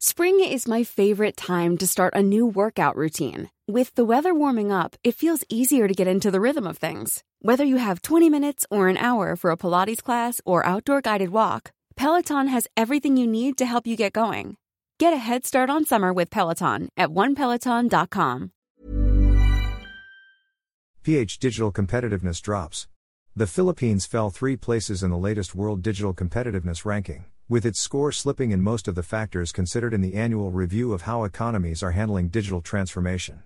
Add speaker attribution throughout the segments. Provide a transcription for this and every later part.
Speaker 1: Spring is my favorite time to start a new workout routine. With the weather warming up, it feels easier to get into the rhythm of things. Whether you have 20 minutes or an hour for a Pilates class or outdoor guided walk, Peloton has everything you need to help you get going. Get a head start on summer with Peloton at onepeloton.com.
Speaker 2: PH Digital Competitiveness drops. The Philippines fell three places in the latest World Digital Competitiveness ranking with its score slipping in most of the factors considered in the annual review of how economies are handling digital transformation.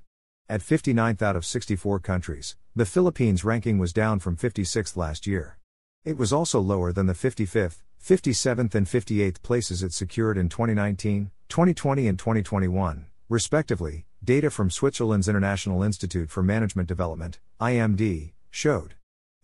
Speaker 2: At 59th out of 64 countries, the Philippines' ranking was down from 56th last year. It was also lower than the 55th, 57th, and 58th places it secured in 2019, 2020, and 2021, respectively, data from Switzerland's International Institute for Management Development, IMD, showed.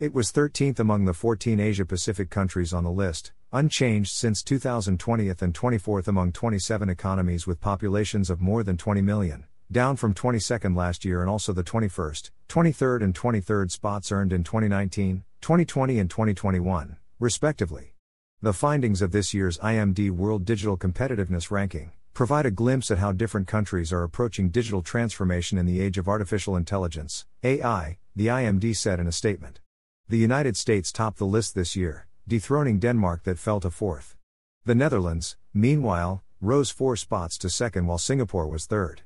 Speaker 2: It was 13th among the 14 Asia Pacific countries on the list, unchanged since 2020 and 24th among 27 economies with populations of more than 20 million, down from 22nd last year and also the 21st, 23rd and 23rd spots earned in 2019, 2020 and 2021, respectively. The findings of this year's IMD World Digital Competitiveness Ranking provide a glimpse at how different countries are approaching digital transformation in the age of artificial intelligence, AI, the IMD said in a statement. The United States topped the list this year, dethroning Denmark that fell to fourth. The Netherlands, meanwhile, rose four spots to second while Singapore was third.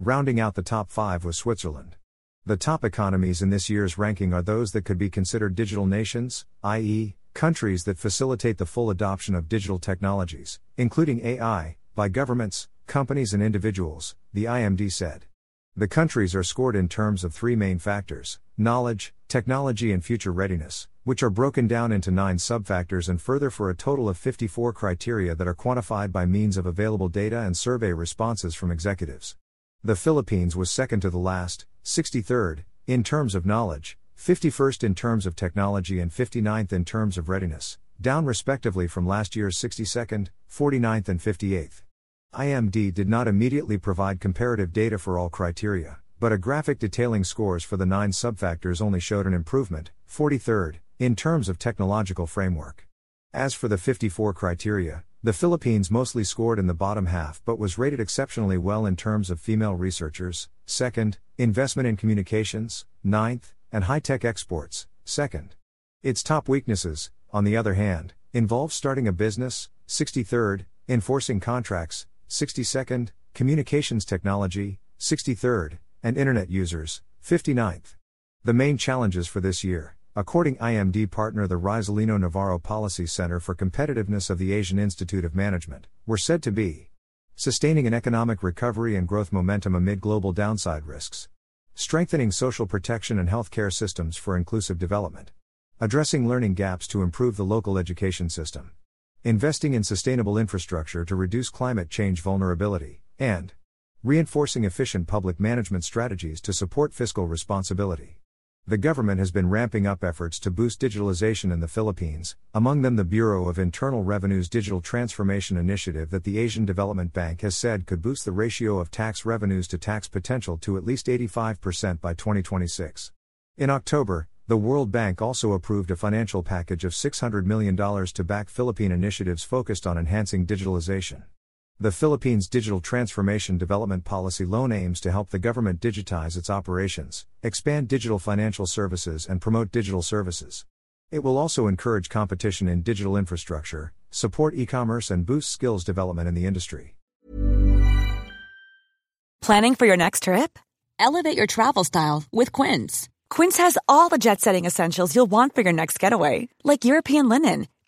Speaker 2: Rounding out the top five was Switzerland. The top economies in this year's ranking are those that could be considered digital nations, i.e., countries that facilitate the full adoption of digital technologies, including AI, by governments, companies, and individuals, the IMD said. The countries are scored in terms of three main factors knowledge, technology, and future readiness, which are broken down into nine subfactors and further for a total of 54 criteria that are quantified by means of available data and survey responses from executives. The Philippines was second to the last, 63rd, in terms of knowledge, 51st in terms of technology, and 59th in terms of readiness, down respectively from last year's 62nd, 49th, and 58th. IMD did not immediately provide comparative data for all criteria but a graphic detailing scores for the nine subfactors only showed an improvement, 43rd, in terms of technological framework. As for the 54 criteria, the Philippines mostly scored in the bottom half but was rated exceptionally well in terms of female researchers, second, investment in communications, ninth, and high tech exports, second. Its top weaknesses, on the other hand, involve starting a business, 63rd, enforcing contracts, 62nd, communications technology, 63rd, and Internet users, 59th. The main challenges for this year, according to IMD partner the Rizalino Navarro Policy Center for Competitiveness of the Asian Institute of Management, were said to be sustaining an economic recovery and growth momentum amid global downside risks, strengthening social protection and healthcare systems for inclusive development, addressing learning gaps to improve the local education system, investing in sustainable infrastructure to reduce climate change vulnerability, and reinforcing efficient public management strategies to support fiscal responsibility. The government has been ramping up efforts to boost digitalization in the Philippines, among them the Bureau of Internal Revenue's Digital Transformation Initiative that the Asian Development Bank has said could boost the ratio of tax revenues to tax potential to at least 85% by 2026. In October, the World Bank also approved a financial package of $600 million to back Philippine initiatives focused on enhancing digitalization. The Philippines Digital Transformation Development Policy Loan aims to help the government digitize its operations, expand digital financial services, and promote digital services. It will also encourage competition in digital infrastructure, support e commerce, and boost skills development in the industry.
Speaker 3: Planning for your next trip? Elevate your travel style with Quince. Quince has all the jet setting essentials you'll want for your next getaway, like European linen